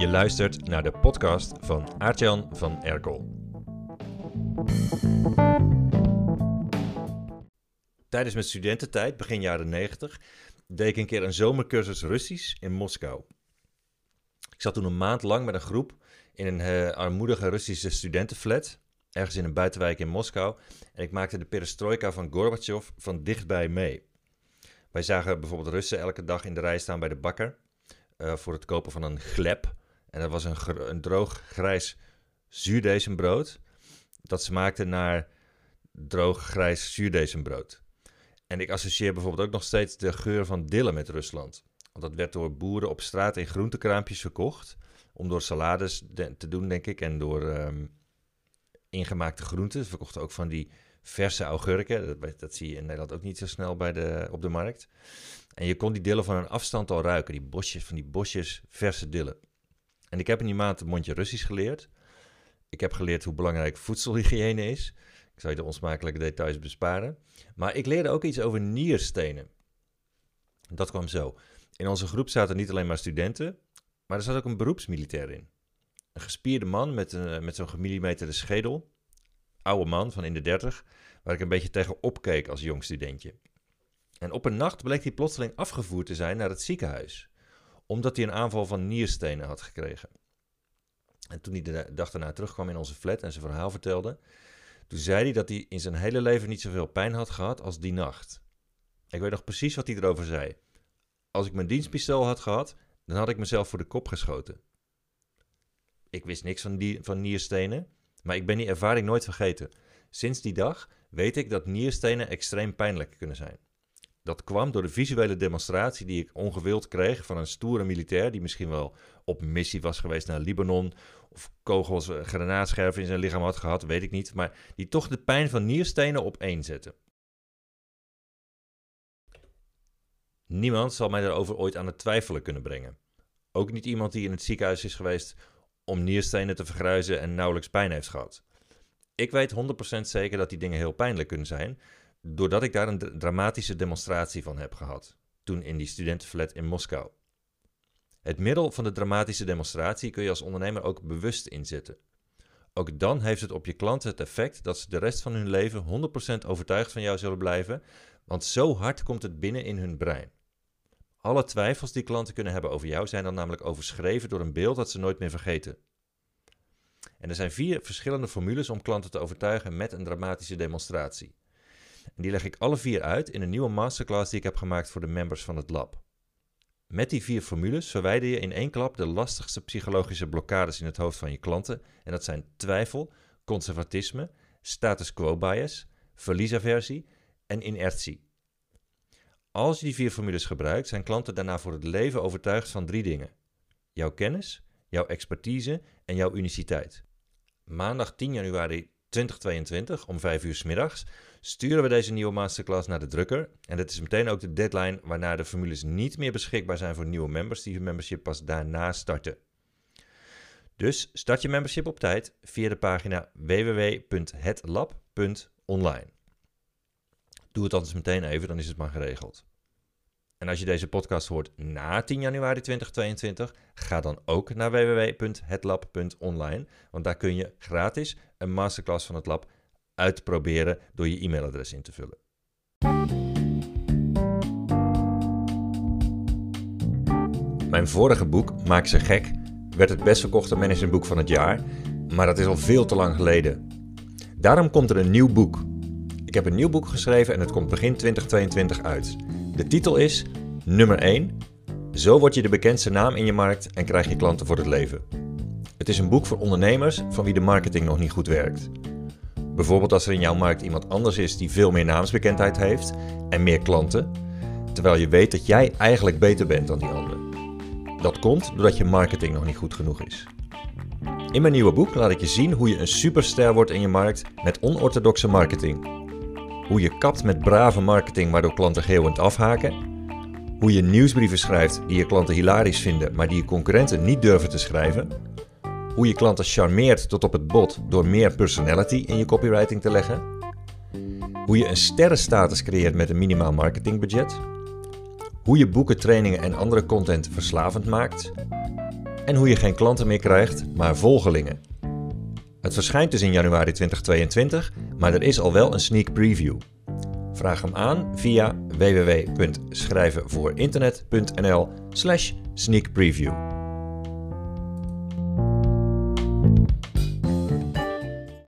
Je luistert naar de podcast van Aartjan van Erkel. Tijdens mijn studententijd, begin jaren 90, deed ik een keer een zomercursus Russisch in Moskou. Ik zat toen een maand lang met een groep in een uh, armoedige Russische studentenflat, ergens in een buitenwijk in Moskou. En ik maakte de perestroika van Gorbachev van dichtbij mee. Wij zagen bijvoorbeeld Russen elke dag in de rij staan bij de bakker uh, voor het kopen van een gleb. En dat was een, een droog grijs zuurdezenbrood. Dat smaakte naar droog grijs zuurdezenbrood. En ik associeer bijvoorbeeld ook nog steeds de geur van dille met Rusland. Want dat werd door boeren op straat in groentekraampjes verkocht. Om door salades te doen, denk ik. En door um, ingemaakte groenten. Ze verkochten ook van die verse augurken. Dat, dat, zie je in Nederland ook niet zo snel bij de, op de markt. En je kon die dillen van een afstand al ruiken. Die bosjes, van die bosjes verse dillen. En ik heb in die maand een mondje Russisch geleerd. Ik heb geleerd hoe belangrijk voedselhygiëne is. Ik zal je de onsmakelijke details besparen. Maar ik leerde ook iets over nierstenen. Dat kwam zo. In onze groep zaten niet alleen maar studenten, maar er zat ook een beroepsmilitair in. Een gespierde man met, een, met zo'n gemillimeterde schedel. Oude man van in de dertig, waar ik een beetje tegen opkeek als jong studentje. En op een nacht bleek hij plotseling afgevoerd te zijn naar het ziekenhuis, omdat hij een aanval van nierstenen had gekregen. En toen hij de dag daarna terugkwam in onze flat en zijn verhaal vertelde, toen zei hij dat hij in zijn hele leven niet zoveel pijn had gehad als die nacht. Ik weet nog precies wat hij erover zei. Als ik mijn dienstpistool had gehad, dan had ik mezelf voor de kop geschoten. Ik wist niks van, die, van nierstenen, maar ik ben die ervaring nooit vergeten. Sinds die dag weet ik dat nierstenen extreem pijnlijk kunnen zijn. Dat kwam door de visuele demonstratie die ik ongewild kreeg van een stoere militair die misschien wel op missie was geweest naar Libanon of kogels, eh, granaatscherven in zijn lichaam had gehad, weet ik niet, maar die toch de pijn van nierstenen op één zette. Niemand zal mij daarover ooit aan het twijfelen kunnen brengen. Ook niet iemand die in het ziekenhuis is geweest om nierstenen te vergruizen en nauwelijks pijn heeft gehad. Ik weet 100% zeker dat die dingen heel pijnlijk kunnen zijn, doordat ik daar een dramatische demonstratie van heb gehad, toen in die studentenflat in Moskou. Het middel van de dramatische demonstratie kun je als ondernemer ook bewust inzetten. Ook dan heeft het op je klanten het effect dat ze de rest van hun leven 100% overtuigd van jou zullen blijven, want zo hard komt het binnen in hun brein. Alle twijfels die klanten kunnen hebben over jou zijn dan namelijk overschreven door een beeld dat ze nooit meer vergeten. En er zijn vier verschillende formules om klanten te overtuigen met een dramatische demonstratie. En die leg ik alle vier uit in een nieuwe masterclass die ik heb gemaakt voor de members van het lab. Met die vier formules verwijder je in één klap de lastigste psychologische blokkades in het hoofd van je klanten. En dat zijn twijfel, conservatisme, status quo bias, verliesaversie en inertie. Als je die vier formules gebruikt, zijn klanten daarna voor het leven overtuigd van drie dingen: jouw kennis, jouw expertise en jouw uniciteit. Maandag 10 januari 2022 om 5 uur s middags sturen we deze nieuwe masterclass naar de drukker. En dit is meteen ook de deadline waarna de formules niet meer beschikbaar zijn voor nieuwe members die hun membership pas daarna starten. Dus start je membership op tijd via de pagina www.hetlab.online. Doe het anders meteen even, dan is het maar geregeld. En als je deze podcast hoort na 10 januari 2022, ga dan ook naar www.hetlab.online, want daar kun je gratis een masterclass van het lab uitproberen door je e-mailadres in te vullen. Mijn vorige boek, Maak ze gek, werd het best verkochte managementboek van het jaar, maar dat is al veel te lang geleden. Daarom komt er een nieuw boek. Ik heb een nieuw boek geschreven en het komt begin 2022 uit. De titel is Nummer 1. Zo word je de bekendste naam in je markt en krijg je klanten voor het leven. Het is een boek voor ondernemers van wie de marketing nog niet goed werkt. Bijvoorbeeld als er in jouw markt iemand anders is die veel meer naamsbekendheid heeft en meer klanten, terwijl je weet dat jij eigenlijk beter bent dan die ander. Dat komt doordat je marketing nog niet goed genoeg is. In mijn nieuwe boek laat ik je zien hoe je een superster wordt in je markt met onorthodoxe marketing. Hoe je kapt met brave marketing waardoor klanten geeuwend afhaken. Hoe je nieuwsbrieven schrijft die je klanten hilarisch vinden, maar die je concurrenten niet durven te schrijven hoe je klanten charmeert tot op het bot door meer personality in je copywriting te leggen. Hoe je een sterrenstatus creëert met een minimaal marketingbudget. Hoe je boeken, trainingen en andere content verslavend maakt. en hoe je geen klanten meer krijgt, maar volgelingen. Het verschijnt dus in januari 2022, maar er is al wel een sneak preview. Vraag hem aan via www.schrijvenvoorinternet.nl/sneakpreview.